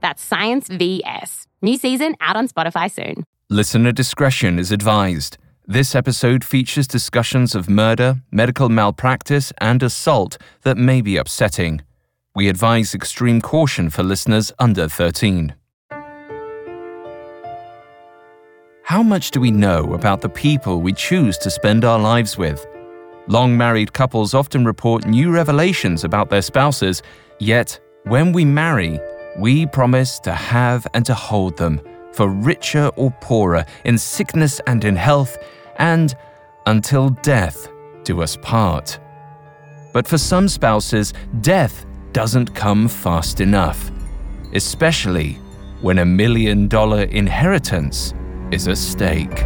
That's Science VS. New season out on Spotify soon. Listener discretion is advised. This episode features discussions of murder, medical malpractice, and assault that may be upsetting. We advise extreme caution for listeners under 13. How much do we know about the people we choose to spend our lives with? Long married couples often report new revelations about their spouses, yet, when we marry, we promise to have and to hold them, for richer or poorer, in sickness and in health, and until death do us part. But for some spouses, death doesn't come fast enough, especially when a million dollar inheritance is at stake.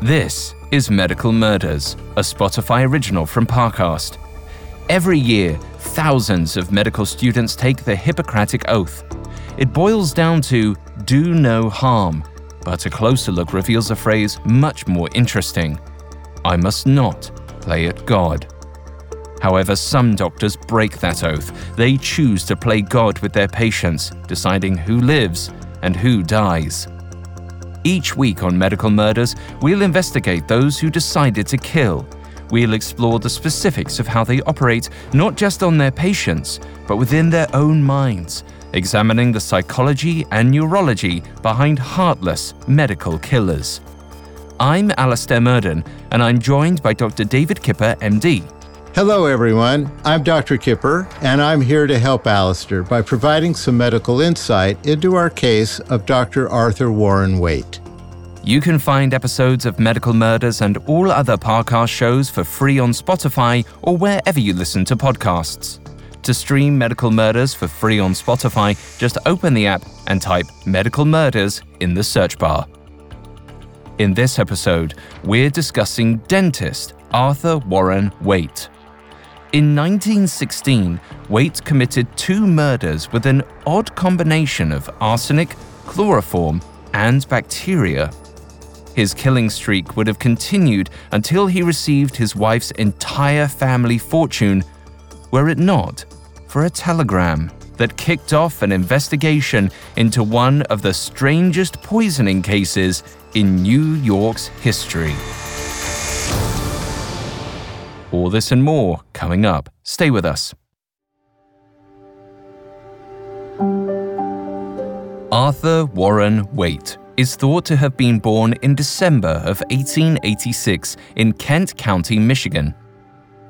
This is Medical Murders, a Spotify original from Parcast. Every year, thousands of medical students take the Hippocratic Oath. It boils down to do no harm, but a closer look reveals a phrase much more interesting I must not play at God. However, some doctors break that oath. They choose to play God with their patients, deciding who lives and who dies. Each week on Medical Murders, we'll investigate those who decided to kill. We'll explore the specifics of how they operate, not just on their patients, but within their own minds, examining the psychology and neurology behind heartless medical killers. I'm Alastair Murden, and I'm joined by Dr. David Kipper, MD. Hello, everyone. I'm Dr. Kipper, and I'm here to help Alastair by providing some medical insight into our case of Dr. Arthur Warren Waite. You can find episodes of Medical Murders and all other Parcast shows for free on Spotify or wherever you listen to podcasts. To stream Medical Murders for free on Spotify, just open the app and type Medical Murders in the search bar. In this episode, we're discussing dentist Arthur Warren Waite. In 1916, Waite committed two murders with an odd combination of arsenic, chloroform, and bacteria. His killing streak would have continued until he received his wife's entire family fortune, were it not for a telegram that kicked off an investigation into one of the strangest poisoning cases in New York's history. All this and more coming up. Stay with us. Arthur Warren Waite is thought to have been born in December of 1886 in Kent County, Michigan.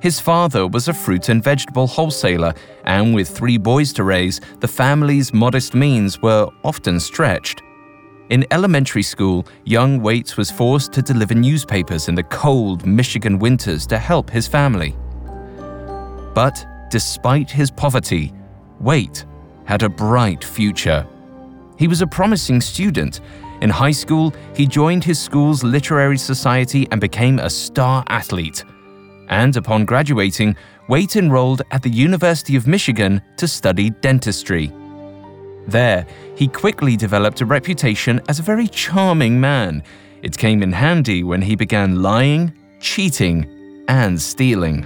His father was a fruit and vegetable wholesaler, and with three boys to raise, the family's modest means were often stretched. In elementary school, young Waite was forced to deliver newspapers in the cold Michigan winters to help his family. But despite his poverty, Waite had a bright future. He was a promising student. In high school, he joined his school's literary society and became a star athlete. And upon graduating, Waite enrolled at the University of Michigan to study dentistry. There, he quickly developed a reputation as a very charming man. It came in handy when he began lying, cheating, and stealing.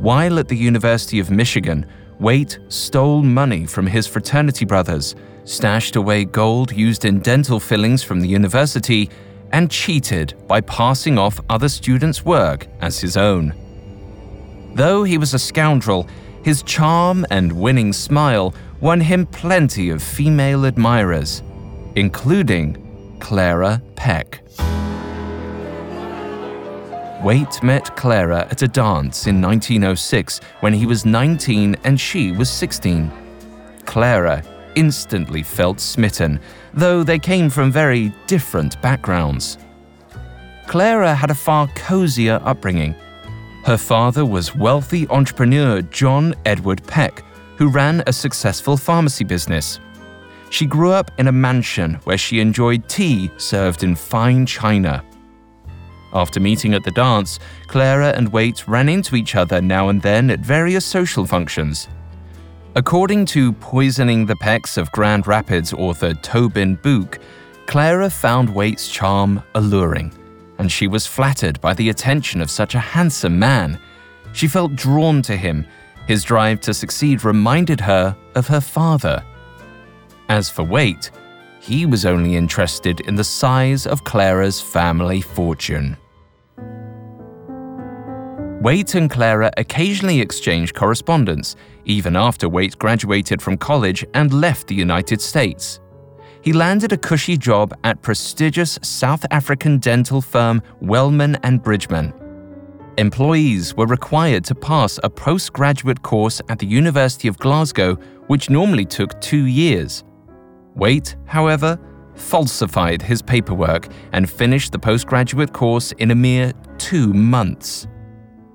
While at the University of Michigan, Waite stole money from his fraternity brothers, stashed away gold used in dental fillings from the university, and cheated by passing off other students' work as his own. Though he was a scoundrel, his charm and winning smile won him plenty of female admirers, including Clara Peck. Waite met Clara at a dance in 1906 when he was 19 and she was 16. Clara instantly felt smitten, though they came from very different backgrounds. Clara had a far cozier upbringing. Her father was wealthy entrepreneur John Edward Peck, who ran a successful pharmacy business. She grew up in a mansion where she enjoyed tea served in fine china. After meeting at the dance, Clara and Waite ran into each other now and then at various social functions. According to Poisoning the Pecks of Grand Rapids author Tobin Buhk, Clara found Waite's charm alluring, and she was flattered by the attention of such a handsome man. She felt drawn to him. His drive to succeed reminded her of her father. As for Waite, he was only interested in the size of Clara's family fortune. Waite and Clara occasionally exchanged correspondence, even after Waite graduated from college and left the United States. He landed a cushy job at prestigious South African dental firm Wellman and Bridgeman. Employees were required to pass a postgraduate course at the University of Glasgow, which normally took two years. Waite, however, falsified his paperwork and finished the postgraduate course in a mere two months.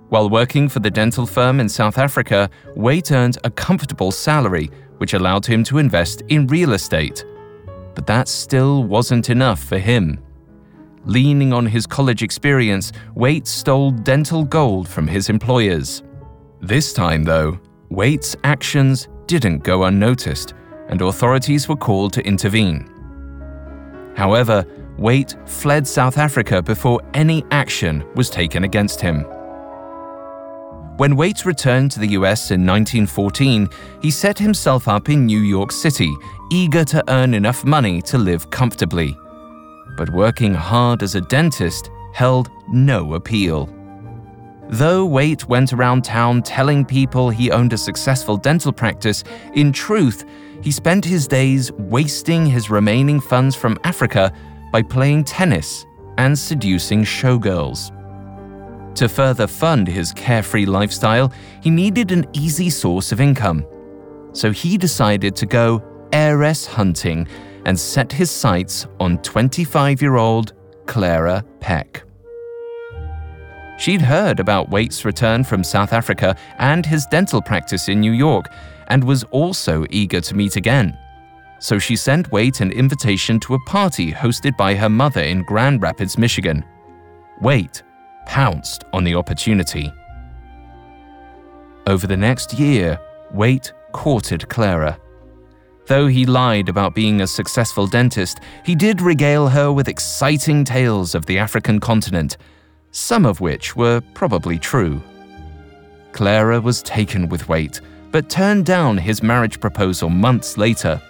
While working for the dental firm in South Africa, Waite earned a comfortable salary, which allowed him to invest in real estate. But that still wasn't enough for him. Leaning on his college experience, Waite stole dental gold from his employers. This time, though, Waite's actions didn't go unnoticed, and authorities were called to intervene. However, Waite fled South Africa before any action was taken against him. When Waite returned to the US in 1914, he set himself up in New York City, eager to earn enough money to live comfortably. But working hard as a dentist held no appeal. Though Waite went around town telling people he owned a successful dental practice, in truth, he spent his days wasting his remaining funds from Africa by playing tennis and seducing showgirls. To further fund his carefree lifestyle, he needed an easy source of income. So he decided to go heiress hunting and set his sights on 25 year old Clara Peck. She'd heard about Waite's return from South Africa and his dental practice in New York and was also eager to meet again. So she sent Waite an invitation to a party hosted by her mother in Grand Rapids, Michigan. Waite pounced on the opportunity. Over the next year, Waite courted Clara. Though he lied about being a successful dentist, he did regale her with exciting tales of the African continent, some of which were probably true. Clara was taken with Waite, but turned down his marriage proposal months later.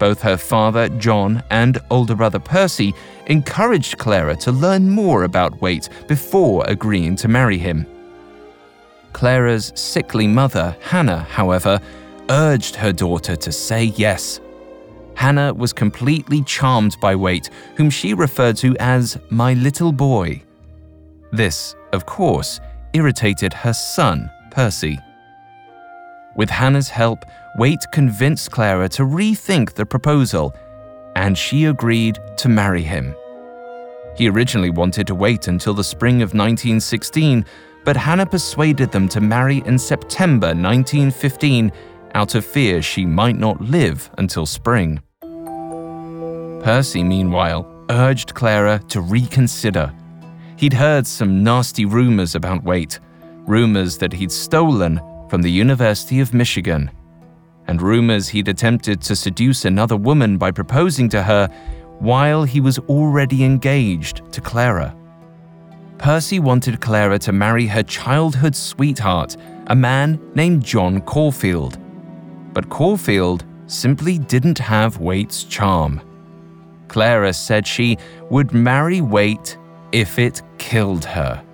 Both her father, John, and older brother Percy encouraged Clara to learn more about Waite before agreeing to marry him. Clara's sickly mother, Hannah, however, urged her daughter to say yes. Hannah was completely charmed by Waite, whom she referred to as my little boy. This, of course, irritated her son, Percy. With Hannah's help, Waite convinced Clara to rethink the proposal, and she agreed to marry him. He originally wanted to wait until the spring of 1916, but Hannah persuaded them to marry in September 1915 out of fear she might not live until spring. Percy, meanwhile, urged Clara to reconsider. He'd heard some nasty rumors about Waite, rumors that he'd stolen from the University of Michigan and rumors he'd attempted to seduce another woman by proposing to her while he was already engaged to Clara. Percy wanted Clara to marry her childhood sweetheart, a man named John Caulfield. But Caulfield simply didn't have Waite's charm. Clara said she would marry Waite if it killed her.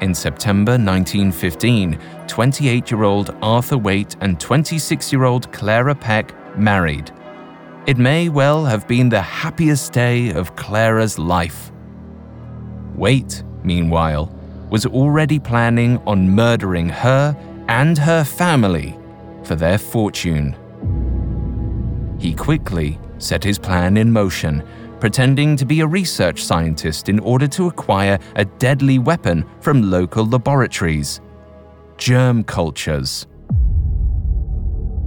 In September 1915, 28 year old Arthur Waite and 26 year old Clara Peck married. It may well have been the happiest day of Clara's life. Waite, meanwhile, was already planning on murdering her and her family for their fortune. He quickly set his plan in motion pretending to be a research scientist in order to acquire a deadly weapon from local laboratories germ cultures.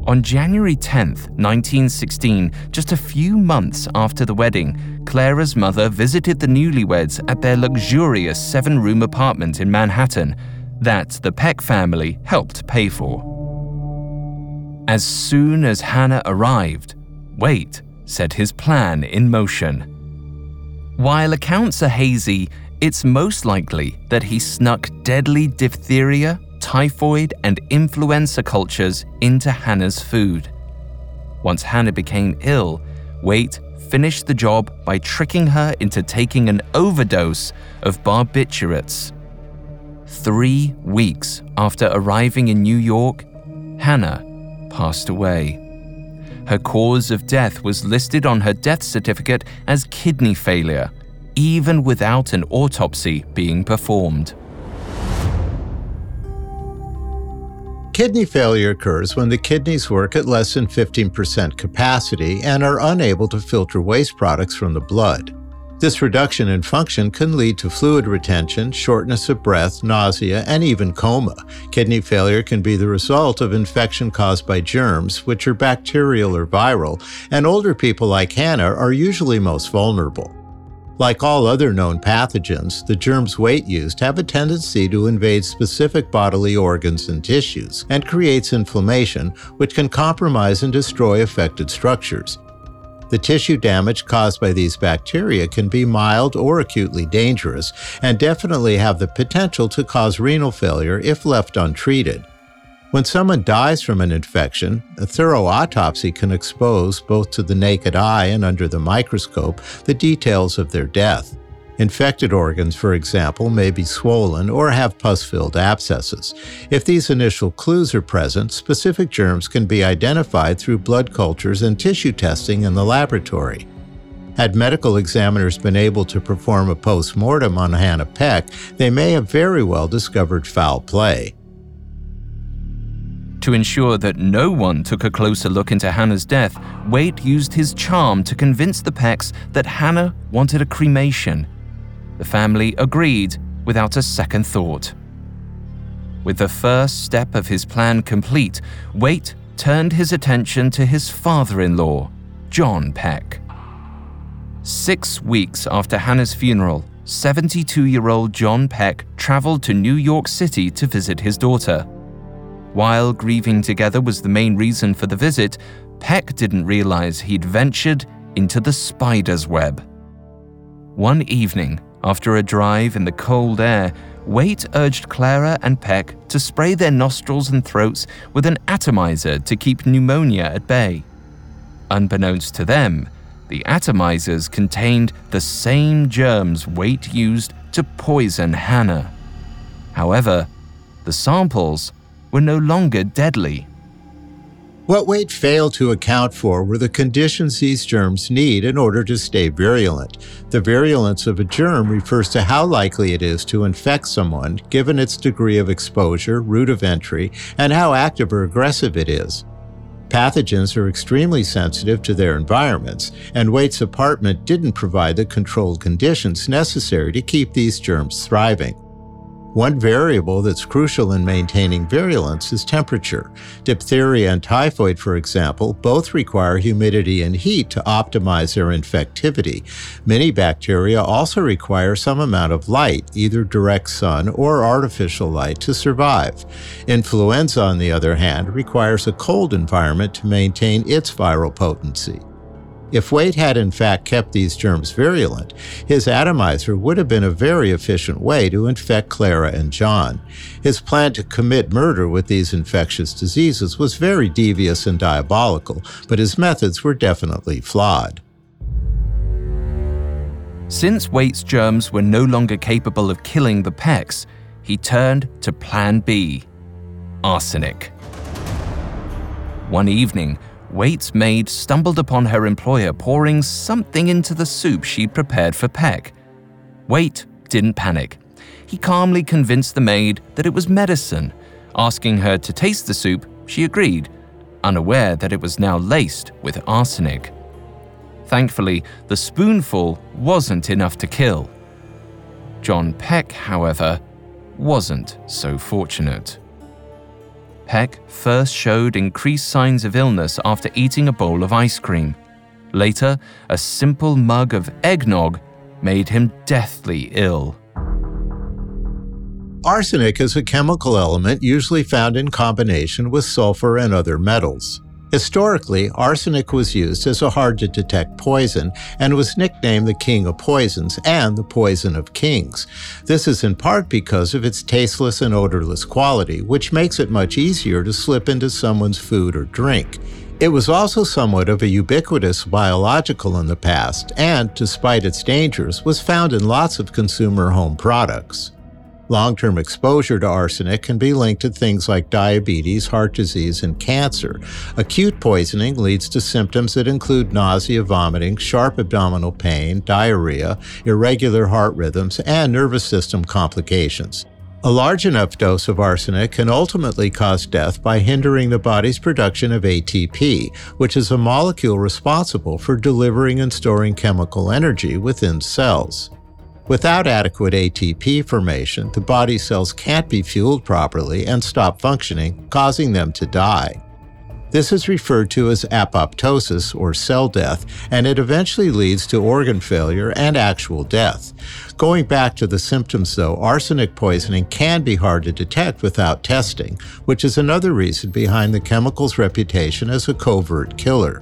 On January 10, 1916, just a few months after the wedding, Clara's mother visited the newlyweds at their luxurious seven room apartment in Manhattan that the Peck family helped pay for. As soon as Hannah arrived, Waite set his plan in motion. While accounts are hazy, it's most likely that he snuck deadly diphtheria, typhoid, and influenza cultures into Hannah's food. Once Hannah became ill, Waite finished the job by tricking her into taking an overdose of barbiturates. Three weeks after arriving in New York, Hannah passed away. Her cause of death was listed on her death certificate as kidney failure, even without an autopsy being performed. Kidney failure occurs when the kidneys work at less than 15% capacity and are unable to filter waste products from the blood. This reduction in function can lead to fluid retention, shortness of breath, nausea, and even coma. Kidney failure can be the result of infection caused by germs, which are bacterial or viral, and older people like Hannah are usually most vulnerable. Like all other known pathogens, the germs Waite used have a tendency to invade specific bodily organs and tissues and creates inflammation, which can compromise and destroy affected structures. The tissue damage caused by these bacteria can be mild or acutely dangerous and definitely have the potential to cause renal failure if left untreated. When someone dies from an infection, a thorough autopsy can expose, both to the naked eye and under the microscope, the details of their death. Infected organs, for example, may be swollen or have pus filled abscesses. If these initial clues are present, specific germs can be identified through blood cultures and tissue testing in the laboratory. Had medical examiners been able to perform a post mortem on Hannah Peck, they may have very well discovered foul play. To ensure that no one took a closer look into Hannah's death, Waite used his charm to convince the Pecks that Hannah wanted a cremation the family agreed without a second thought. With the first step of his plan complete, Waite turned his attention to his father in law, John Peck. Six weeks after Hannah's funeral, 72 year old John Peck traveled to New York City to visit his daughter. While grieving together was the main reason for the visit, Peck didn't realize he'd ventured into the spider's web. One evening, after a drive in the cold air, Waite urged Clara and Peck to spray their nostrils and throats with an atomizer to keep pneumonia at bay. Unbeknownst to them, the atomizers contained the same germs Waite used to poison Hannah. However, the samples were no longer deadly. What Waite failed to account for were the conditions these germs need in order to stay virulent. The virulence of a germ refers to how likely it is to infect someone, given its degree of exposure, route of entry, and how active or aggressive it is. Pathogens are extremely sensitive to their environments, and Waite's apartment didn't provide the controlled conditions necessary to keep these germs thriving. One variable that's crucial in maintaining virulence is temperature. Diphtheria and typhoid, for example, both require humidity and heat to optimize their infectivity. Many bacteria also require some amount of light, either direct sun or artificial light, to survive. Influenza, on the other hand, requires a cold environment to maintain its viral potency. If Waite had in fact kept these germs virulent, his atomizer would have been a very efficient way to infect Clara and John. His plan to commit murder with these infectious diseases was very devious and diabolical, but his methods were definitely flawed. Since Waite's germs were no longer capable of killing the Pecks, he turned to Plan B arsenic. One evening, Waite's maid stumbled upon her employer pouring something into the soup she'd prepared for Peck. Waite didn't panic. He calmly convinced the maid that it was medicine. Asking her to taste the soup, she agreed, unaware that it was now laced with arsenic. Thankfully, the spoonful wasn't enough to kill. John Peck, however, wasn't so fortunate. Peck first showed increased signs of illness after eating a bowl of ice cream. Later, a simple mug of eggnog made him deathly ill. Arsenic is a chemical element usually found in combination with sulfur and other metals. Historically, arsenic was used as a hard to detect poison and was nicknamed the king of poisons and the poison of kings. This is in part because of its tasteless and odorless quality, which makes it much easier to slip into someone's food or drink. It was also somewhat of a ubiquitous biological in the past, and, despite its dangers, was found in lots of consumer home products. Long term exposure to arsenic can be linked to things like diabetes, heart disease, and cancer. Acute poisoning leads to symptoms that include nausea, vomiting, sharp abdominal pain, diarrhea, irregular heart rhythms, and nervous system complications. A large enough dose of arsenic can ultimately cause death by hindering the body's production of ATP, which is a molecule responsible for delivering and storing chemical energy within cells. Without adequate ATP formation, the body cells can't be fueled properly and stop functioning, causing them to die. This is referred to as apoptosis or cell death, and it eventually leads to organ failure and actual death. Going back to the symptoms, though, arsenic poisoning can be hard to detect without testing, which is another reason behind the chemical's reputation as a covert killer.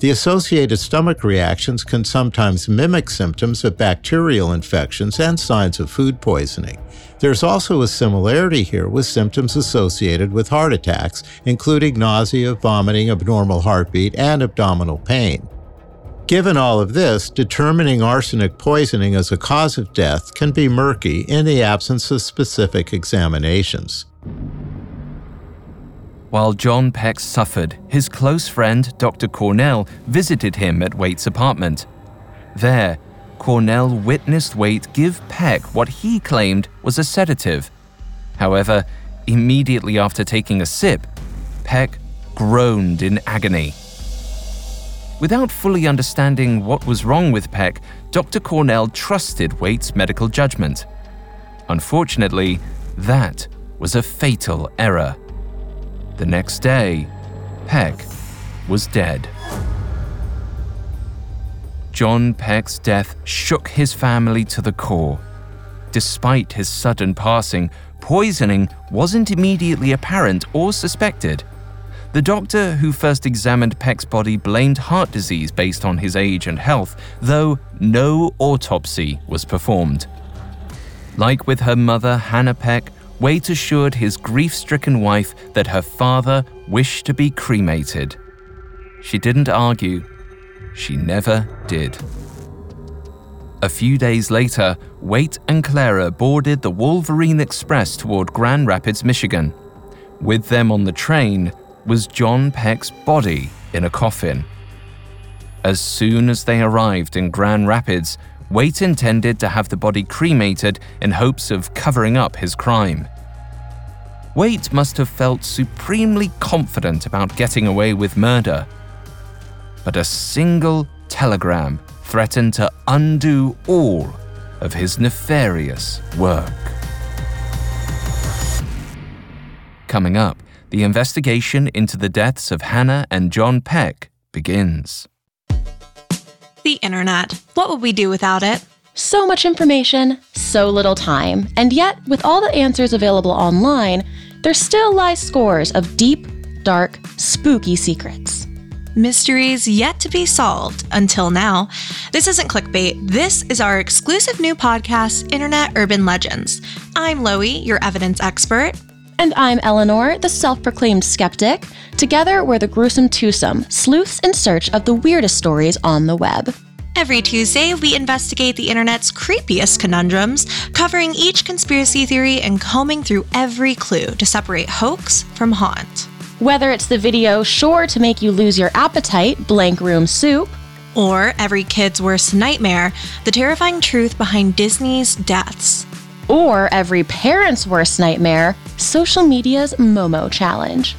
The associated stomach reactions can sometimes mimic symptoms of bacterial infections and signs of food poisoning. There's also a similarity here with symptoms associated with heart attacks, including nausea, vomiting, abnormal heartbeat, and abdominal pain. Given all of this, determining arsenic poisoning as a cause of death can be murky in the absence of specific examinations. While John Peck suffered, his close friend, Dr. Cornell, visited him at Waite's apartment. There, Cornell witnessed Waite give Peck what he claimed was a sedative. However, immediately after taking a sip, Peck groaned in agony. Without fully understanding what was wrong with Peck, Dr. Cornell trusted Waite's medical judgment. Unfortunately, that was a fatal error. The next day, Peck was dead. John Peck's death shook his family to the core. Despite his sudden passing, poisoning wasn't immediately apparent or suspected. The doctor who first examined Peck's body blamed heart disease based on his age and health, though no autopsy was performed. Like with her mother, Hannah Peck, Waite assured his grief stricken wife that her father wished to be cremated. She didn't argue. She never did. A few days later, Waite and Clara boarded the Wolverine Express toward Grand Rapids, Michigan. With them on the train was John Peck's body in a coffin. As soon as they arrived in Grand Rapids, Waite intended to have the body cremated in hopes of covering up his crime. Waite must have felt supremely confident about getting away with murder. But a single telegram threatened to undo all of his nefarious work. Coming up, the investigation into the deaths of Hannah and John Peck begins. The internet. What would we do without it? So much information, so little time, and yet, with all the answers available online, there still lie scores of deep, dark, spooky secrets. Mysteries yet to be solved until now. This isn't clickbait. This is our exclusive new podcast, Internet Urban Legends. I'm Loie, your evidence expert. And I'm Eleanor, the self proclaimed skeptic. Together, we're the gruesome twosome, sleuths in search of the weirdest stories on the web. Every Tuesday, we investigate the internet's creepiest conundrums, covering each conspiracy theory and combing through every clue to separate hoax from haunt. Whether it's the video sure to make you lose your appetite, Blank Room Soup, or every kid's worst nightmare, the terrifying truth behind Disney's deaths. Or every parent's worst nightmare, social media's Momo challenge.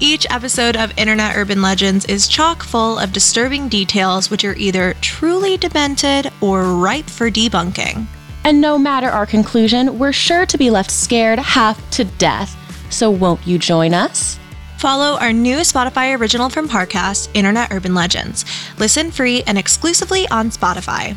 Each episode of Internet Urban Legends is chock full of disturbing details which are either truly demented or ripe for debunking. And no matter our conclusion, we're sure to be left scared half to death. So won't you join us? Follow our new Spotify original from Parcast, Internet Urban Legends. Listen free and exclusively on Spotify.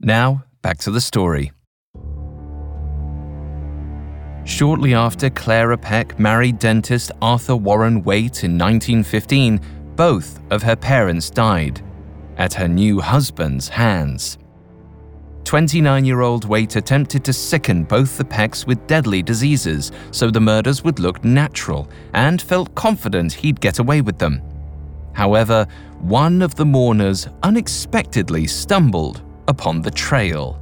Now, back to the story. Shortly after Clara Peck married dentist Arthur Warren Waite in 1915, both of her parents died at her new husband's hands. 29 year old Waite attempted to sicken both the Pecks with deadly diseases so the murders would look natural and felt confident he'd get away with them. However, one of the mourners unexpectedly stumbled upon the trail.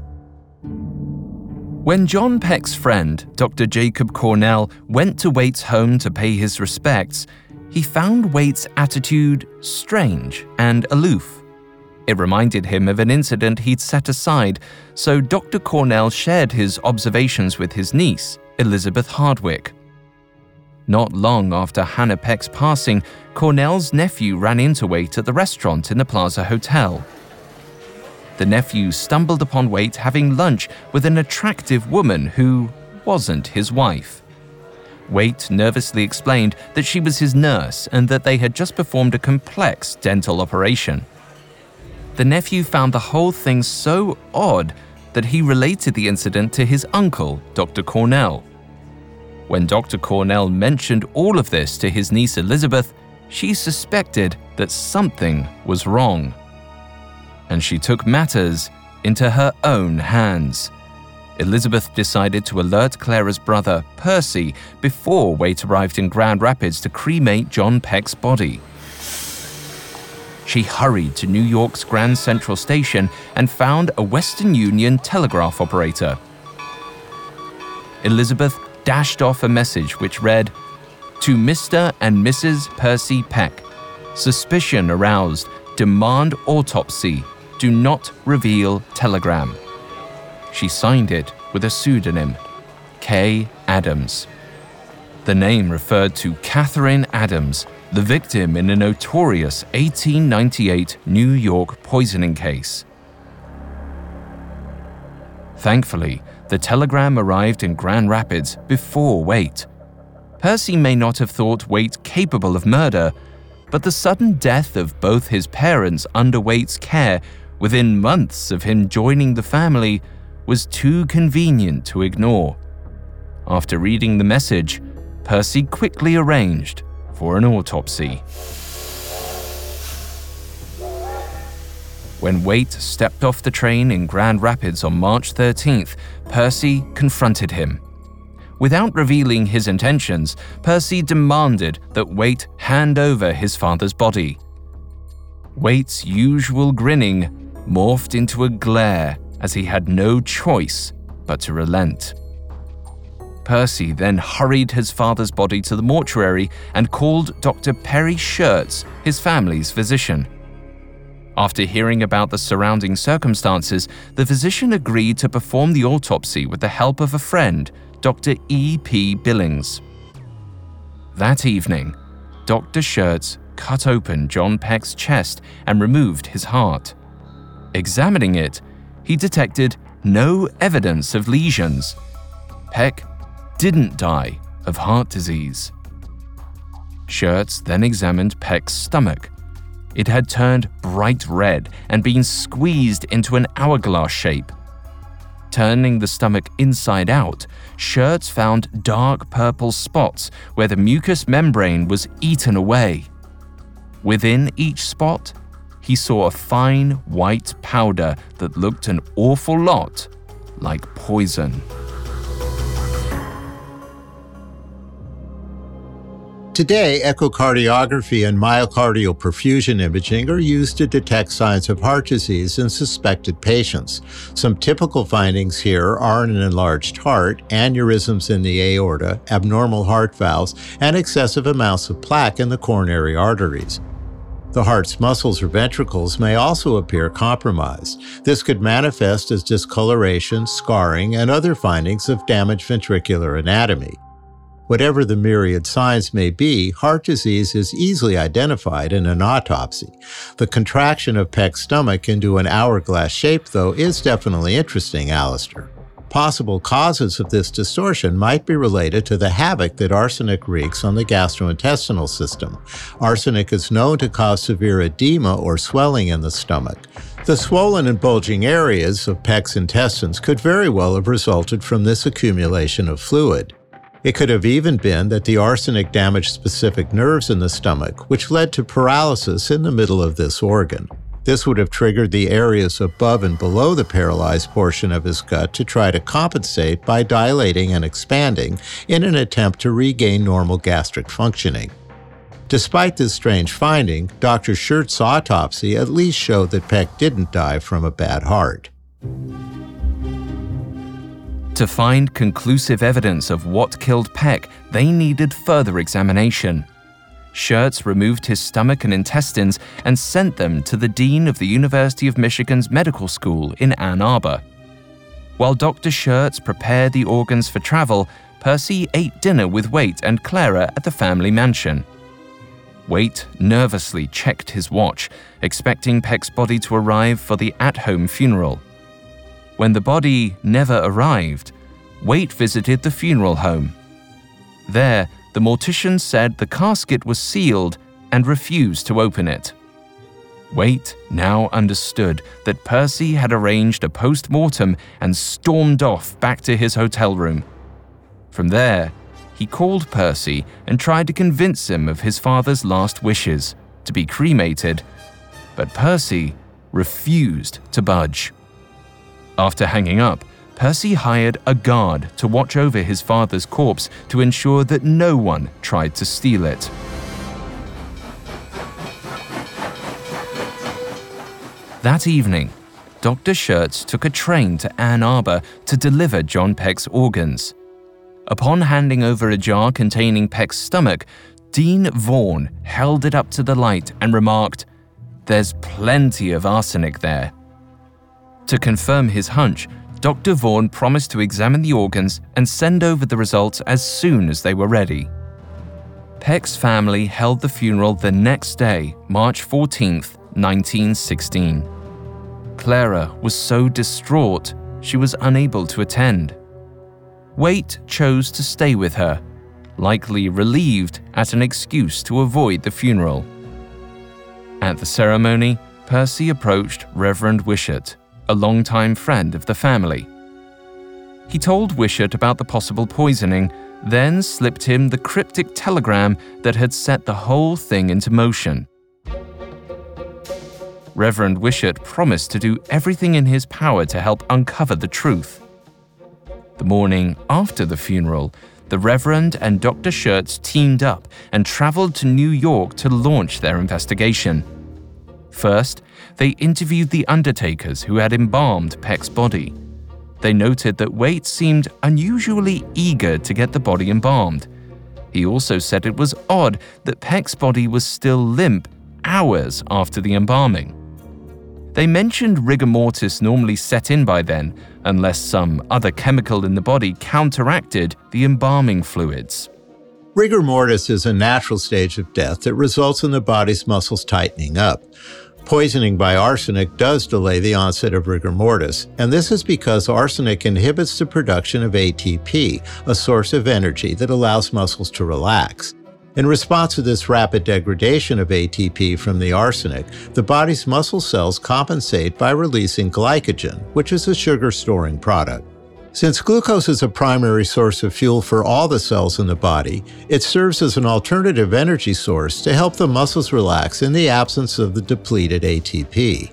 When John Peck's friend, Dr. Jacob Cornell, went to Waite's home to pay his respects, he found Waite's attitude strange and aloof. It reminded him of an incident he'd set aside, so Dr. Cornell shared his observations with his niece, Elizabeth Hardwick. Not long after Hannah Peck's passing, Cornell's nephew ran into Waite at the restaurant in the Plaza Hotel. The nephew stumbled upon Waite having lunch with an attractive woman who wasn't his wife. Waite nervously explained that she was his nurse and that they had just performed a complex dental operation. The nephew found the whole thing so odd that he related the incident to his uncle, Dr. Cornell. When Dr. Cornell mentioned all of this to his niece Elizabeth, she suspected that something was wrong. And she took matters into her own hands. Elizabeth decided to alert Clara's brother, Percy, before Waite arrived in Grand Rapids to cremate John Peck's body. She hurried to New York's Grand Central Station and found a Western Union telegraph operator. Elizabeth dashed off a message which read To Mr. and Mrs. Percy Peck, suspicion aroused, demand autopsy, do not reveal telegram. She signed it with a pseudonym, Kay Adams. The name referred to Catherine Adams, the victim in a notorious 1898 New York poisoning case. Thankfully, the telegram arrived in Grand Rapids before Waite. Percy may not have thought Waite capable of murder, but the sudden death of both his parents under Waite's care within months of him joining the family was too convenient to ignore. After reading the message, Percy quickly arranged for an autopsy. When Waite stepped off the train in Grand Rapids on March 13th, Percy confronted him. Without revealing his intentions, Percy demanded that Waite hand over his father's body. Waite's usual grinning morphed into a glare as he had no choice but to relent. Percy then hurried his father's body to the mortuary and called Dr. Perry Schurtz, his family's physician. After hearing about the surrounding circumstances, the physician agreed to perform the autopsy with the help of a friend, Dr. E. P. Billings. That evening, Dr. Schurtz cut open John Peck's chest and removed his heart. Examining it, he detected no evidence of lesions. Peck didn't die of heart disease. Schurtz then examined Peck's stomach. It had turned bright red and been squeezed into an hourglass shape. Turning the stomach inside out, Schurtz found dark purple spots where the mucous membrane was eaten away. Within each spot, he saw a fine white powder that looked an awful lot like poison. Today, echocardiography and myocardial perfusion imaging are used to detect signs of heart disease in suspected patients. Some typical findings here are an enlarged heart, aneurysms in the aorta, abnormal heart valves, and excessive amounts of plaque in the coronary arteries. The heart's muscles or ventricles may also appear compromised. This could manifest as discoloration, scarring, and other findings of damaged ventricular anatomy. Whatever the myriad signs may be, heart disease is easily identified in an autopsy. The contraction of Peck's stomach into an hourglass shape, though, is definitely interesting, Alastair. Possible causes of this distortion might be related to the havoc that arsenic wreaks on the gastrointestinal system. Arsenic is known to cause severe edema or swelling in the stomach. The swollen and bulging areas of Peck's intestines could very well have resulted from this accumulation of fluid. It could have even been that the arsenic damaged specific nerves in the stomach, which led to paralysis in the middle of this organ. This would have triggered the areas above and below the paralyzed portion of his gut to try to compensate by dilating and expanding in an attempt to regain normal gastric functioning. Despite this strange finding, Dr. Schurtz's autopsy at least showed that Peck didn't die from a bad heart. To find conclusive evidence of what killed Peck, they needed further examination. Schurtz removed his stomach and intestines and sent them to the dean of the University of Michigan's medical school in Ann Arbor. While Dr. Schurtz prepared the organs for travel, Percy ate dinner with Waite and Clara at the family mansion. Waite nervously checked his watch, expecting Peck's body to arrive for the at home funeral. When the body never arrived, Waite visited the funeral home. There, the mortician said the casket was sealed and refused to open it. Waite now understood that Percy had arranged a post mortem and stormed off back to his hotel room. From there, he called Percy and tried to convince him of his father's last wishes to be cremated, but Percy refused to budge. After hanging up, Percy hired a guard to watch over his father's corpse to ensure that no one tried to steal it. That evening, Dr. Schurtz took a train to Ann Arbor to deliver John Peck's organs. Upon handing over a jar containing Peck's stomach, Dean Vaughan held it up to the light and remarked, There's plenty of arsenic there. To confirm his hunch, Dr. Vaughan promised to examine the organs and send over the results as soon as they were ready. Peck's family held the funeral the next day, March 14, 1916. Clara was so distraught she was unable to attend. Waite chose to stay with her, likely relieved at an excuse to avoid the funeral. At the ceremony, Percy approached Reverend Wishart a longtime friend of the family. He told Wishart about the possible poisoning, then slipped him the cryptic telegram that had set the whole thing into motion. Reverend Wishart promised to do everything in his power to help uncover the truth. The morning after the funeral, the Reverend and Dr. Schurtz teamed up and traveled to New York to launch their investigation. First, they interviewed the undertakers who had embalmed Peck's body. They noted that Waite seemed unusually eager to get the body embalmed. He also said it was odd that Peck's body was still limp hours after the embalming. They mentioned rigor mortis normally set in by then, unless some other chemical in the body counteracted the embalming fluids. Rigor mortis is a natural stage of death that results in the body's muscles tightening up. Poisoning by arsenic does delay the onset of rigor mortis, and this is because arsenic inhibits the production of ATP, a source of energy that allows muscles to relax. In response to this rapid degradation of ATP from the arsenic, the body's muscle cells compensate by releasing glycogen, which is a sugar storing product. Since glucose is a primary source of fuel for all the cells in the body, it serves as an alternative energy source to help the muscles relax in the absence of the depleted ATP.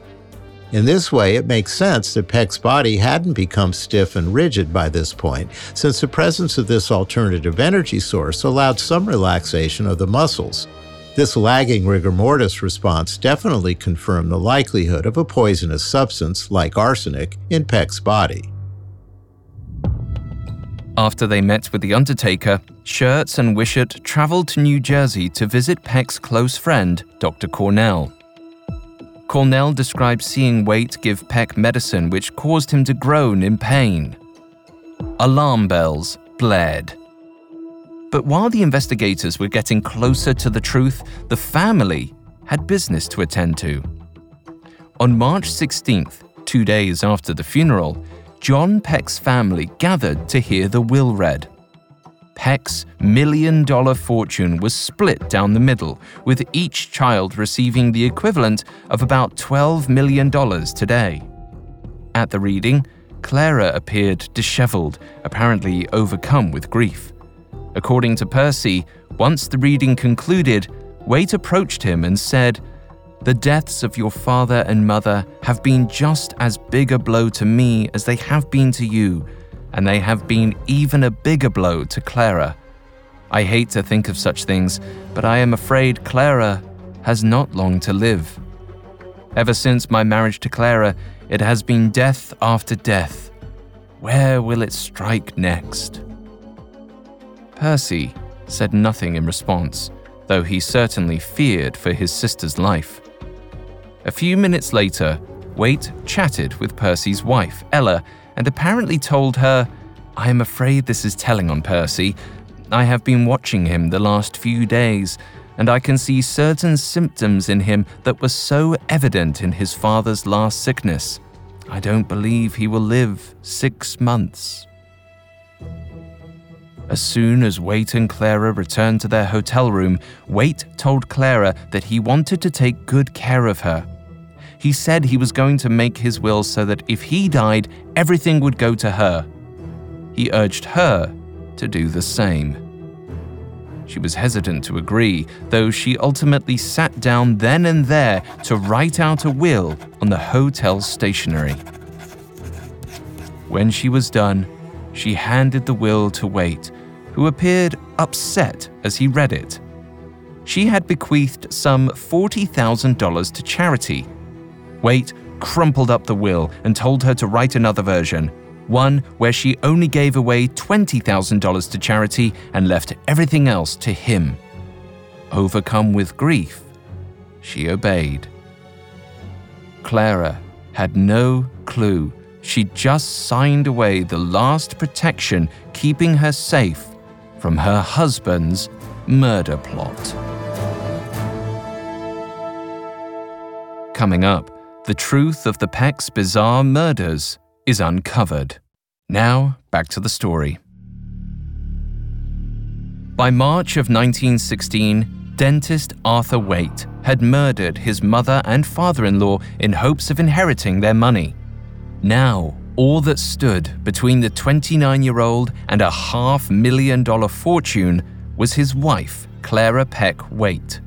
In this way, it makes sense that Peck's body hadn't become stiff and rigid by this point, since the presence of this alternative energy source allowed some relaxation of the muscles. This lagging rigor mortis response definitely confirmed the likelihood of a poisonous substance, like arsenic, in Peck's body. After they met with the undertaker, Schurtz and Wishart traveled to New Jersey to visit Peck's close friend, Dr. Cornell. Cornell described seeing Waite give Peck medicine which caused him to groan in pain. Alarm bells blared. But while the investigators were getting closer to the truth, the family had business to attend to. On March 16th, two days after the funeral, John Peck's family gathered to hear the will read. Peck's million dollar fortune was split down the middle, with each child receiving the equivalent of about $12 million today. At the reading, Clara appeared disheveled, apparently overcome with grief. According to Percy, once the reading concluded, Waite approached him and said, The deaths of your father and mother have been just as big a blow to me as they have been to you and they have been even a bigger blow to Clara. I hate to think of such things, but I am afraid Clara has not long to live. Ever since my marriage to Clara, it has been death after death. Where will it strike next? Percy said nothing in response, though he certainly feared for his sister's life. A few minutes later, Waite chatted with Percy's wife, Ella, and apparently told her, I am afraid this is telling on Percy. I have been watching him the last few days, and I can see certain symptoms in him that were so evident in his father's last sickness. I don't believe he will live six months. As soon as Waite and Clara returned to their hotel room, Waite told Clara that he wanted to take good care of her he said he was going to make his will so that if he died, everything would go to her. He urged her to do the same. She was hesitant to agree, though she ultimately sat down then and there to write out a will on the hotel stationery. When she was done, she handed the will to Waite, who appeared upset as he read it. She had bequeathed some $40,000 to charity Waite crumpled up the will and told her to write another version, one where she only gave away $20,000 to charity and left everything else to him. Overcome with grief, she obeyed. Clara had no clue. She just signed away the last protection keeping her safe from her husband's murder plot. Coming up, the truth of the Peck's bizarre murders is uncovered. Now, back to the story. By March of 1916, dentist Arthur Waite had murdered his mother and father in law in hopes of inheriting their money. Now, all that stood between the 29 year old and a half million dollar fortune was his wife, Clara Peck Waite.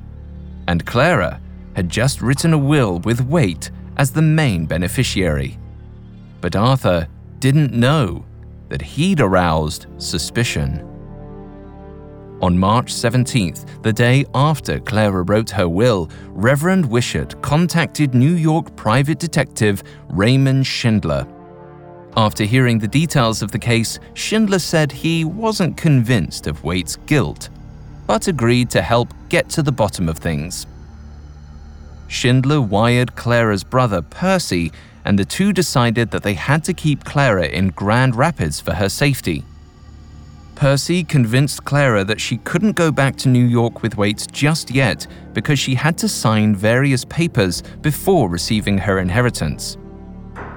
And Clara had just written a will with Waite as the main beneficiary. But Arthur didn't know that he'd aroused suspicion. On March 17th, the day after Clara wrote her will, Reverend Wishart contacted New York private detective Raymond Schindler. After hearing the details of the case, Schindler said he wasn't convinced of Waite's guilt, but agreed to help get to the bottom of things. Schindler wired Clara's brother Percy, and the two decided that they had to keep Clara in Grand Rapids for her safety. Percy convinced Clara that she couldn't go back to New York with Waite just yet because she had to sign various papers before receiving her inheritance.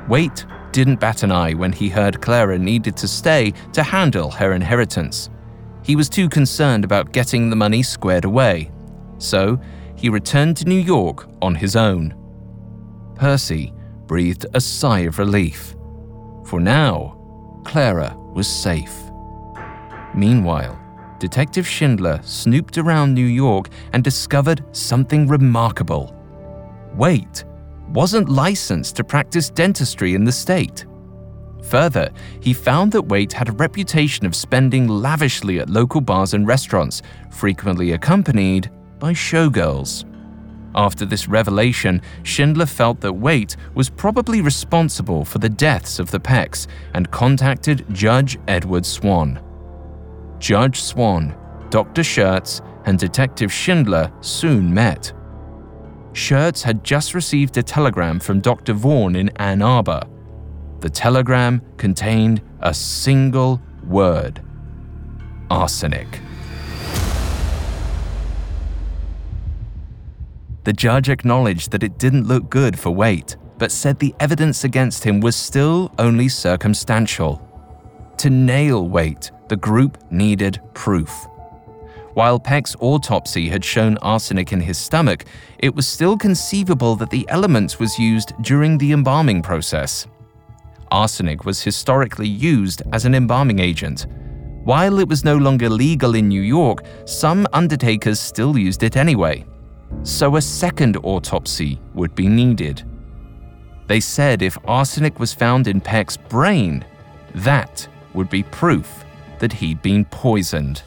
Waite didn't bat an eye when he heard Clara needed to stay to handle her inheritance. He was too concerned about getting the money squared away. So, he returned to New York on his own. Percy breathed a sigh of relief. For now, Clara was safe. Meanwhile, Detective Schindler snooped around New York and discovered something remarkable. Waite wasn't licensed to practice dentistry in the state. Further, he found that Waite had a reputation of spending lavishly at local bars and restaurants, frequently accompanied by showgirls. After this revelation, Schindler felt that Waite was probably responsible for the deaths of the Pecks and contacted Judge Edward Swan. Judge Swan, Dr. Schurtz, and Detective Schindler soon met. Schurtz had just received a telegram from Dr. Vaughan in Ann Arbor. The telegram contained a single word arsenic. The judge acknowledged that it didn't look good for Waite, but said the evidence against him was still only circumstantial. To nail Waite, the group needed proof. While Peck's autopsy had shown arsenic in his stomach, it was still conceivable that the element was used during the embalming process. Arsenic was historically used as an embalming agent. While it was no longer legal in New York, some undertakers still used it anyway. So a second autopsy would be needed. They said if arsenic was found in Peck's brain, that would be proof that he'd been poisoned.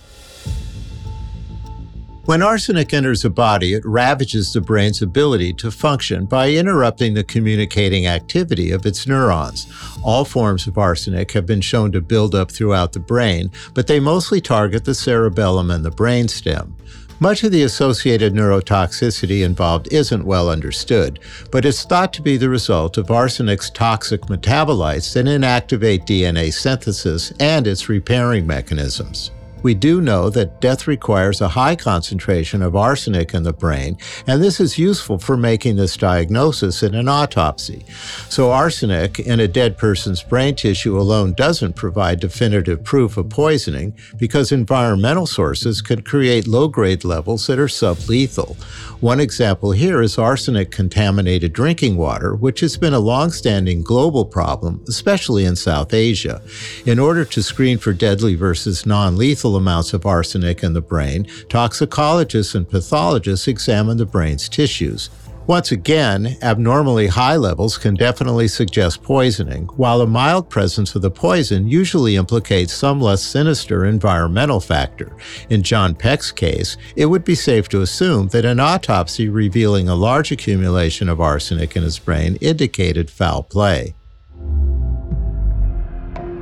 When arsenic enters a body, it ravages the brain's ability to function by interrupting the communicating activity of its neurons. All forms of arsenic have been shown to build up throughout the brain, but they mostly target the cerebellum and the brainstem. Much of the associated neurotoxicity involved isn't well understood, but it's thought to be the result of arsenic's toxic metabolites that inactivate DNA synthesis and its repairing mechanisms. We do know that death requires a high concentration of arsenic in the brain, and this is useful for making this diagnosis in an autopsy. So, arsenic in a dead person's brain tissue alone doesn't provide definitive proof of poisoning because environmental sources can create low grade levels that are sublethal. One example here is arsenic contaminated drinking water, which has been a long standing global problem, especially in South Asia. In order to screen for deadly versus non lethal amounts of arsenic in the brain, toxicologists and pathologists examine the brain's tissues. Once again, abnormally high levels can definitely suggest poisoning, while a mild presence of the poison usually implicates some less sinister environmental factor. In John Peck's case, it would be safe to assume that an autopsy revealing a large accumulation of arsenic in his brain indicated foul play.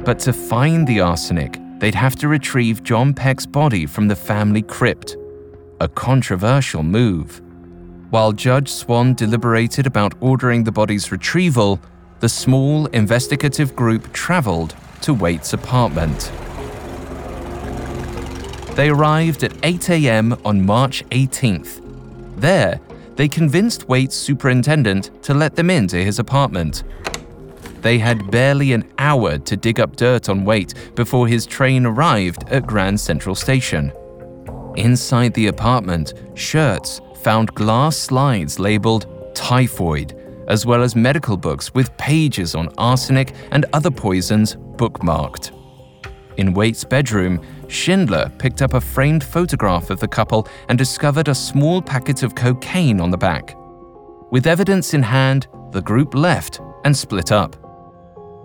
But to find the arsenic, they'd have to retrieve John Peck's body from the family crypt. A controversial move. While Judge Swan deliberated about ordering the body's retrieval, the small investigative group traveled to Waite's apartment. They arrived at 8 a.m. on March 18th. There, they convinced Waite's superintendent to let them into his apartment. They had barely an hour to dig up dirt on Waite before his train arrived at Grand Central Station. Inside the apartment, Schurtz found glass slides labeled typhoid, as well as medical books with pages on arsenic and other poisons bookmarked. In Waite's bedroom, Schindler picked up a framed photograph of the couple and discovered a small packet of cocaine on the back. With evidence in hand, the group left and split up.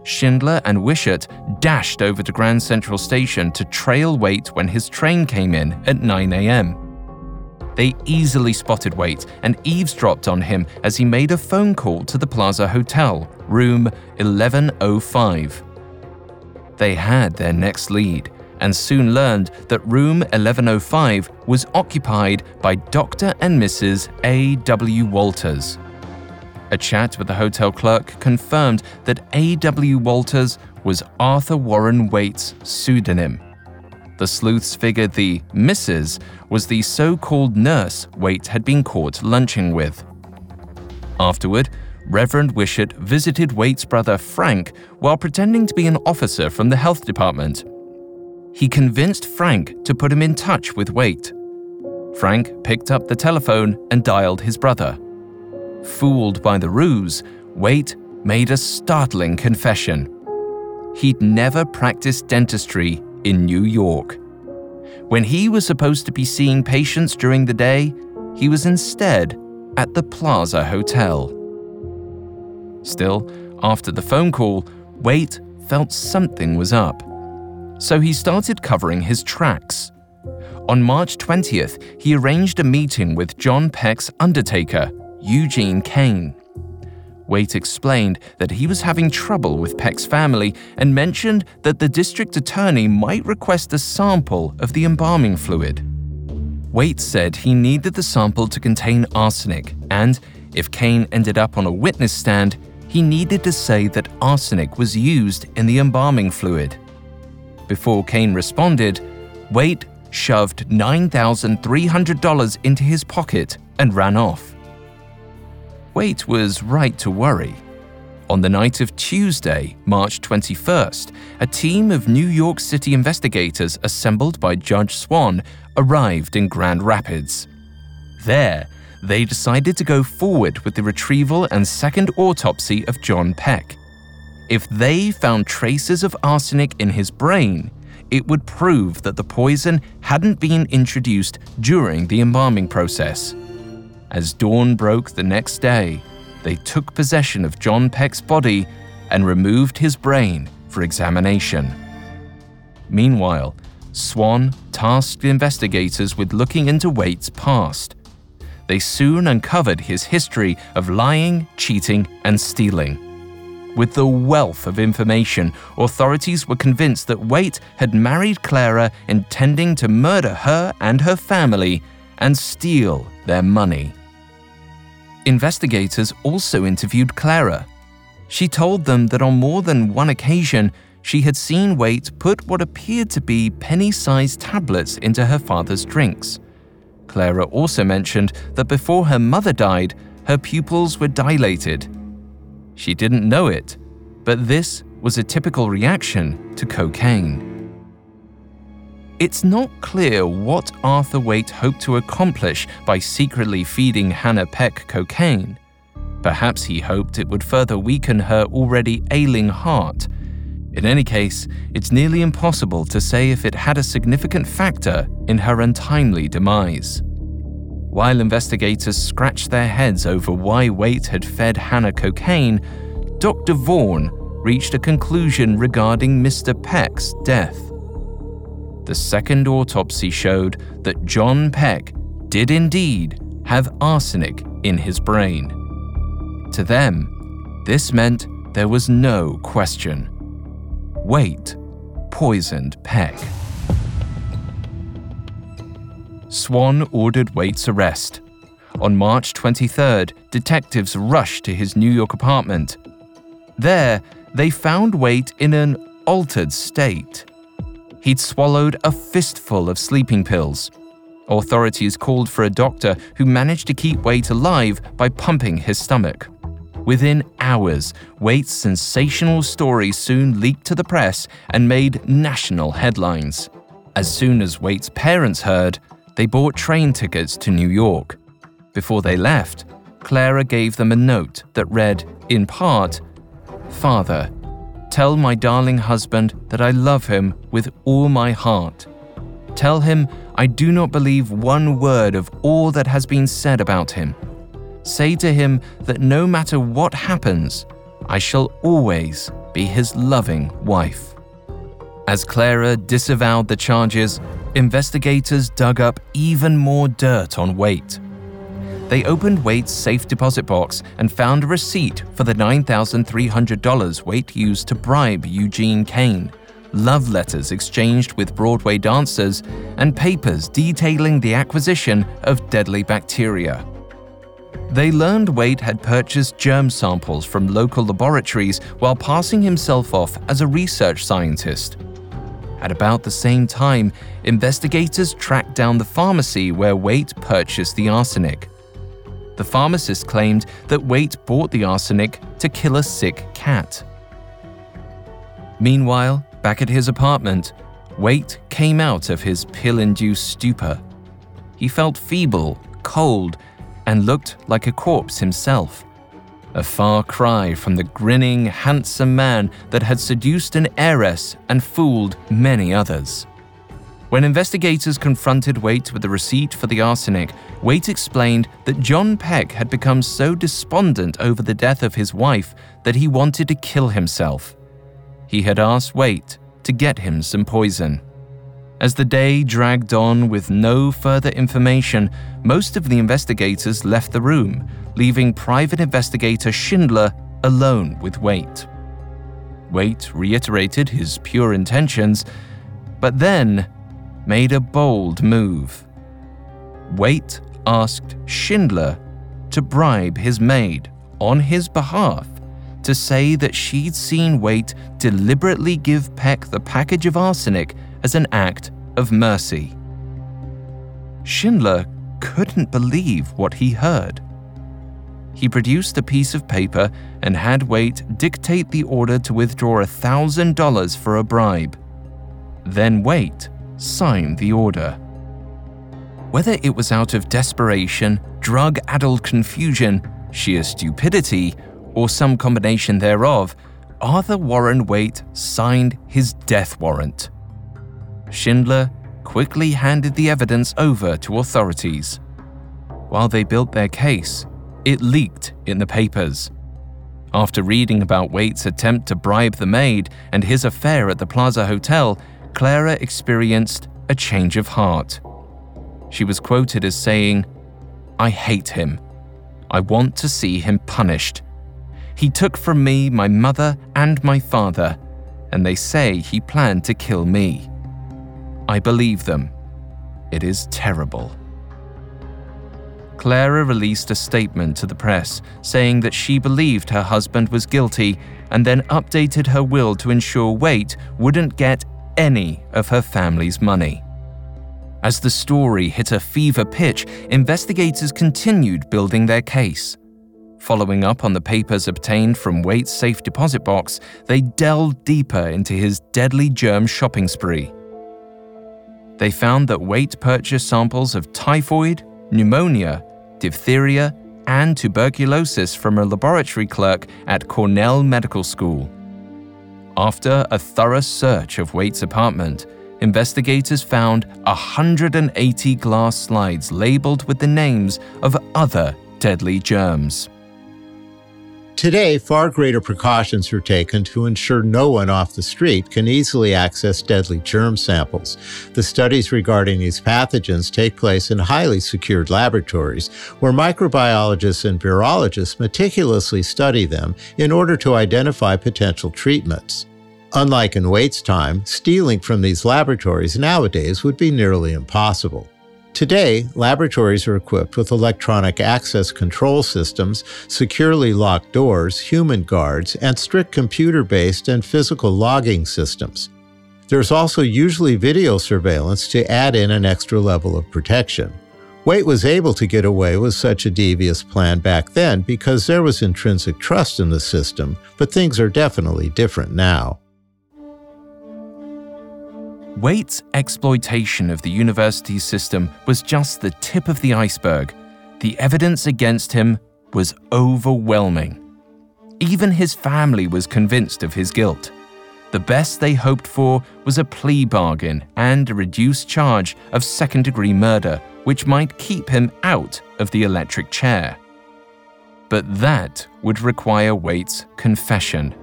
Schindler and Wishart dashed over to Grand Central Station to trail Waite when his train came in at 9 a.m. They easily spotted Waite and eavesdropped on him as he made a phone call to the Plaza Hotel, room 1105. They had their next lead and soon learned that room 1105 was occupied by Dr. and Mrs. A. W. Walters. A chat with the hotel clerk confirmed that A. W. Walters was Arthur Warren Waite's pseudonym. The sleuths figured the Mrs. was the so called nurse Waite had been caught lunching with. Afterward, Reverend Wishart visited Waite's brother Frank while pretending to be an officer from the health department he convinced Frank to put him in touch with Waite. Frank picked up the telephone and dialed his brother. Fooled by the ruse, Waite made a startling confession. He'd never practiced dentistry in New York. When he was supposed to be seeing patients during the day, he was instead at the Plaza Hotel. Still, after the phone call, Waite felt something was up so he started covering his tracks. On March 20th, he arranged a meeting with John Peck's undertaker, Eugene Kane. Waite explained that he was having trouble with Peck's family and mentioned that the district attorney might request a sample of the embalming fluid. Waite said he needed the sample to contain arsenic, and if Kane ended up on a witness stand, he needed to say that arsenic was used in the embalming fluid. Before Kane responded, Waite shoved $9,300 into his pocket and ran off. Waite was right to worry. On the night of Tuesday, March 21st, a team of New York City investigators assembled by Judge Swan arrived in Grand Rapids. There, they decided to go forward with the retrieval and second autopsy of John Peck. If they found traces of arsenic in his brain, it would prove that the poison hadn't been introduced during the embalming process. As dawn broke the next day, they took possession of John Peck's body and removed his brain for examination. Meanwhile, Swan tasked investigators with looking into Waite's past. They soon uncovered his history of lying, cheating, and stealing. With the wealth of information, authorities were convinced that Waite had married Clara intending to murder her and her family and steal their money. Investigators also interviewed Clara. She told them that on more than one occasion, she had seen Waite put what appeared to be penny sized tablets into her father's drinks. Clara also mentioned that before her mother died, her pupils were dilated she didn't know it, but this was a typical reaction to cocaine. It's not clear what Arthur Waite hoped to accomplish by secretly feeding Hannah Peck cocaine. Perhaps he hoped it would further weaken her already ailing heart. In any case, it's nearly impossible to say if it had a significant factor in her untimely demise. While investigators scratched their heads over why Waite had fed Hannah cocaine, Dr. Vaughan reached a conclusion regarding Mr. Peck's death. The second autopsy showed that John Peck did indeed have arsenic in his brain. To them, this meant there was no question. Waite poisoned Peck. Swan ordered Waite's arrest. On March 23rd, detectives rushed to his New York apartment. There, they found Waite in an altered state. He'd swallowed a fistful of sleeping pills. Authorities called for a doctor who managed to keep Waite alive by pumping his stomach. Within hours, Waite's sensational story soon leaked to the press and made national headlines. As soon as Waite's parents heard, they bought train tickets to New York. Before they left, Clara gave them a note that read, in part, Father, tell my darling husband that I love him with all my heart. Tell him I do not believe one word of all that has been said about him. Say to him that no matter what happens, I shall always be his loving wife. As Clara disavowed the charges, investigators dug up even more dirt on Waite. They opened Waite's safe deposit box and found a receipt for the $9,300 Waite used to bribe Eugene Kane, love letters exchanged with Broadway dancers, and papers detailing the acquisition of deadly bacteria. They learned Waite had purchased germ samples from local laboratories while passing himself off as a research scientist. At about the same time, investigators tracked down the pharmacy where Waite purchased the arsenic. The pharmacist claimed that Waite bought the arsenic to kill a sick cat. Meanwhile, back at his apartment, Waite came out of his pill induced stupor. He felt feeble, cold, and looked like a corpse himself. A far cry from the grinning, handsome man that had seduced an heiress and fooled many others. When investigators confronted Waite with the receipt for the arsenic, Waite explained that John Peck had become so despondent over the death of his wife that he wanted to kill himself. He had asked Waite to get him some poison. As the day dragged on with no further information, most of the investigators left the room, leaving private investigator Schindler alone with Waite. Waite reiterated his pure intentions, but then made a bold move. Waite asked Schindler to bribe his maid on his behalf to say that she'd seen Waite deliberately give Peck the package of arsenic as an act of mercy. Schindler couldn't believe what he heard. He produced a piece of paper and had Waite dictate the order to withdraw $1,000 for a bribe. Then Waite signed the order. Whether it was out of desperation, drug addled confusion, sheer stupidity, or some combination thereof, Arthur Warren Waite signed his death warrant. Schindler quickly handed the evidence over to authorities. While they built their case, it leaked in the papers. After reading about Waite's attempt to bribe the maid and his affair at the Plaza Hotel, Clara experienced a change of heart. She was quoted as saying, I hate him. I want to see him punished. He took from me my mother and my father, and they say he planned to kill me. I believe them. It is terrible. Clara released a statement to the press saying that she believed her husband was guilty and then updated her will to ensure Waite wouldn't get any of her family's money. As the story hit a fever pitch, investigators continued building their case. Following up on the papers obtained from Waite's safe deposit box, they delved deeper into his deadly germ shopping spree. They found that Waite purchased samples of typhoid, pneumonia, diphtheria, and tuberculosis from a laboratory clerk at Cornell Medical School. After a thorough search of Waite's apartment, investigators found 180 glass slides labeled with the names of other deadly germs. Today, far greater precautions are taken to ensure no one off the street can easily access deadly germ samples. The studies regarding these pathogens take place in highly secured laboratories where microbiologists and virologists meticulously study them in order to identify potential treatments. Unlike in Waite's time, stealing from these laboratories nowadays would be nearly impossible. Today, laboratories are equipped with electronic access control systems, securely locked doors, human guards, and strict computer based and physical logging systems. There's also usually video surveillance to add in an extra level of protection. Waite was able to get away with such a devious plan back then because there was intrinsic trust in the system, but things are definitely different now. Waite's exploitation of the university system was just the tip of the iceberg. The evidence against him was overwhelming. Even his family was convinced of his guilt. The best they hoped for was a plea bargain and a reduced charge of second degree murder, which might keep him out of the electric chair. But that would require Waite's confession.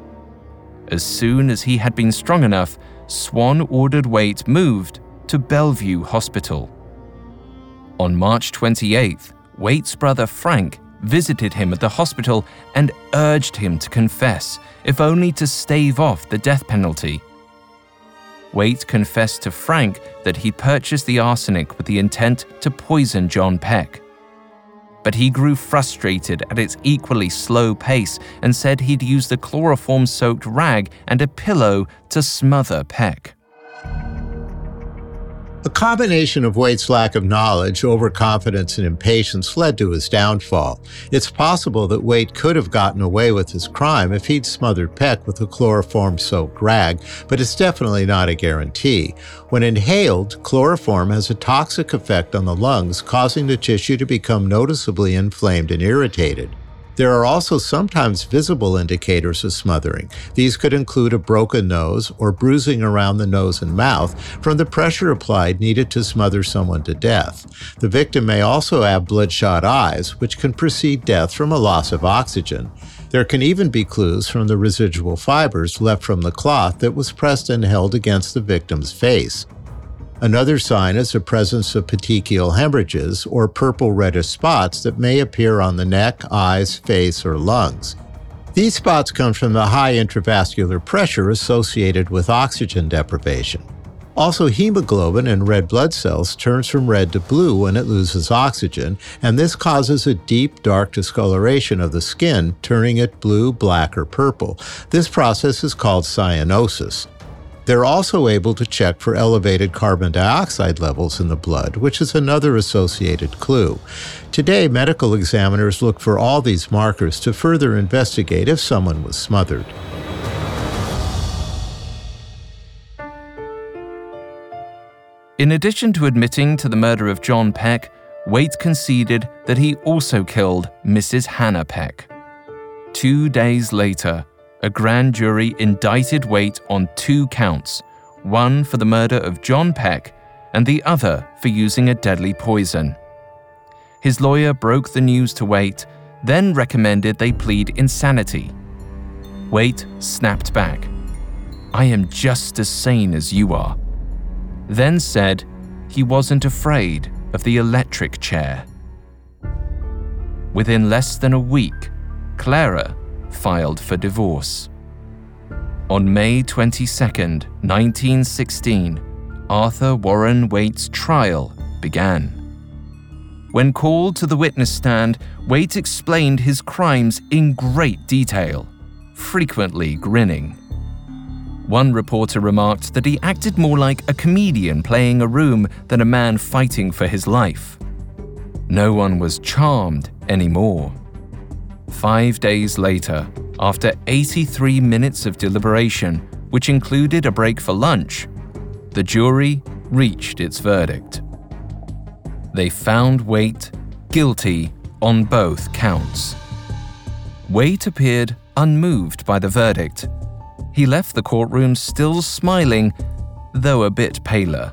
As soon as he had been strong enough, Swan ordered Waite moved to Bellevue Hospital. On March 28th, Waite's brother Frank visited him at the hospital and urged him to confess, if only to stave off the death penalty. Waite confessed to Frank that he purchased the arsenic with the intent to poison John Peck. But he grew frustrated at its equally slow pace and said he'd use the chloroform soaked rag and a pillow to smother Peck. A combination of Waite's lack of knowledge, overconfidence, and impatience led to his downfall. It's possible that Waite could have gotten away with his crime if he'd smothered Peck with a chloroform soaked rag, but it's definitely not a guarantee. When inhaled, chloroform has a toxic effect on the lungs, causing the tissue to become noticeably inflamed and irritated. There are also sometimes visible indicators of smothering. These could include a broken nose or bruising around the nose and mouth from the pressure applied needed to smother someone to death. The victim may also have bloodshot eyes, which can precede death from a loss of oxygen. There can even be clues from the residual fibers left from the cloth that was pressed and held against the victim's face. Another sign is the presence of petechial hemorrhages or purple reddish spots that may appear on the neck, eyes, face, or lungs. These spots come from the high intravascular pressure associated with oxygen deprivation. Also, hemoglobin in red blood cells turns from red to blue when it loses oxygen, and this causes a deep, dark discoloration of the skin, turning it blue, black, or purple. This process is called cyanosis. They're also able to check for elevated carbon dioxide levels in the blood, which is another associated clue. Today, medical examiners look for all these markers to further investigate if someone was smothered. In addition to admitting to the murder of John Peck, Waite conceded that he also killed Mrs. Hannah Peck. Two days later, a grand jury indicted Waite on two counts one for the murder of John Peck and the other for using a deadly poison. His lawyer broke the news to Waite, then recommended they plead insanity. Waite snapped back. I am just as sane as you are. Then said he wasn't afraid of the electric chair. Within less than a week, Clara filed for divorce. On May 22, 1916, Arthur Warren Waite's trial began. When called to the witness stand, Waite explained his crimes in great detail, frequently grinning. One reporter remarked that he acted more like a comedian playing a room than a man fighting for his life. No one was charmed anymore. Five days later, after 83 minutes of deliberation, which included a break for lunch, the jury reached its verdict. They found Waite guilty on both counts. Waite appeared unmoved by the verdict. He left the courtroom still smiling, though a bit paler.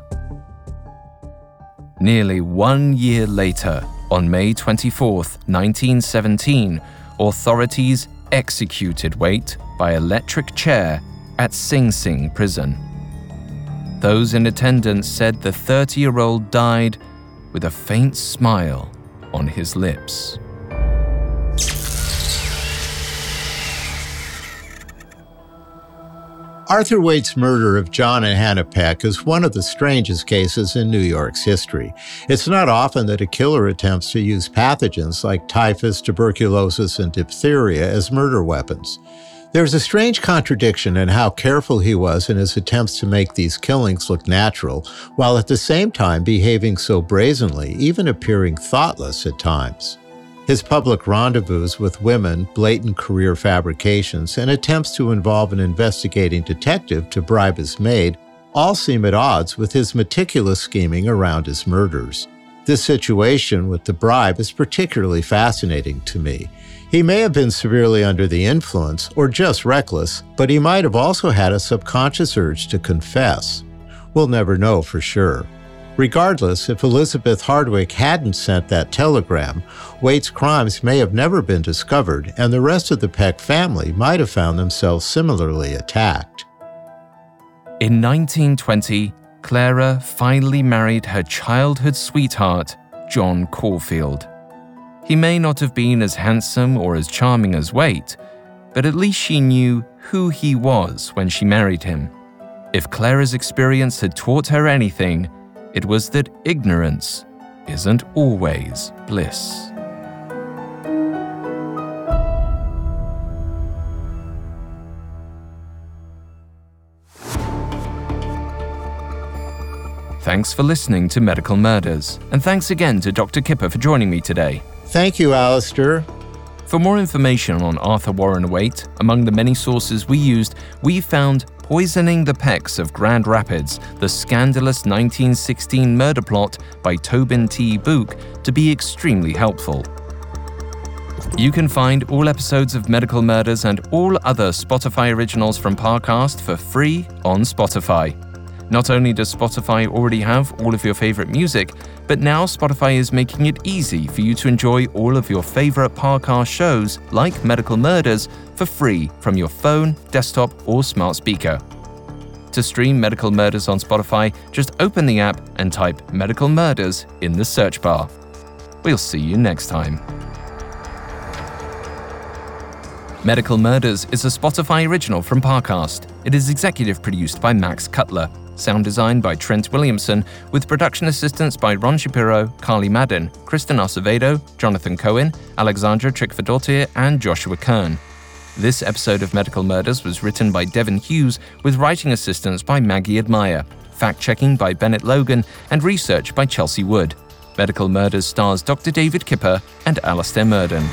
Nearly one year later, on May 24, 1917, authorities executed Waite by electric chair at Sing Sing prison. Those in attendance said the 30 year old died with a faint smile on his lips. Arthur Waite's murder of John and Hannah Peck is one of the strangest cases in New York's history. It's not often that a killer attempts to use pathogens like typhus, tuberculosis, and diphtheria as murder weapons. There's a strange contradiction in how careful he was in his attempts to make these killings look natural, while at the same time behaving so brazenly, even appearing thoughtless at times. His public rendezvous with women, blatant career fabrications, and attempts to involve an investigating detective to bribe his maid all seem at odds with his meticulous scheming around his murders. This situation with the bribe is particularly fascinating to me. He may have been severely under the influence or just reckless, but he might have also had a subconscious urge to confess. We'll never know for sure. Regardless, if Elizabeth Hardwick hadn't sent that telegram, Waite's crimes may have never been discovered, and the rest of the Peck family might have found themselves similarly attacked. In 1920, Clara finally married her childhood sweetheart, John Caulfield. He may not have been as handsome or as charming as Waite, but at least she knew who he was when she married him. If Clara's experience had taught her anything, it was that ignorance isn't always bliss. Thanks for listening to Medical Murders, and thanks again to Dr. Kipper for joining me today. Thank you, Alastair. For more information on Arthur Warren Waite, among the many sources we used, we found Poisoning the Pecks of Grand Rapids, the scandalous 1916 murder plot by Tobin T. Buhk, to be extremely helpful. You can find all episodes of Medical Murders and all other Spotify originals from Parcast for free on Spotify. Not only does Spotify already have all of your favorite music, but now Spotify is making it easy for you to enjoy all of your favorite Parcast shows, like Medical Murders, for free from your phone, desktop, or smart speaker. To stream Medical Murders on Spotify, just open the app and type Medical Murders in the search bar. We'll see you next time. Medical Murders is a Spotify original from Parcast. It is executive produced by Max Cutler. Sound design by Trent Williamson, with production assistance by Ron Shapiro, Carly Madden, Kristen Acevedo, Jonathan Cohen, Alexandra Trickfordottir, and Joshua Kern. This episode of Medical Murders was written by Devin Hughes, with writing assistance by Maggie Admire, fact checking by Bennett Logan, and research by Chelsea Wood. Medical Murders stars Dr. David Kipper and Alastair Murden.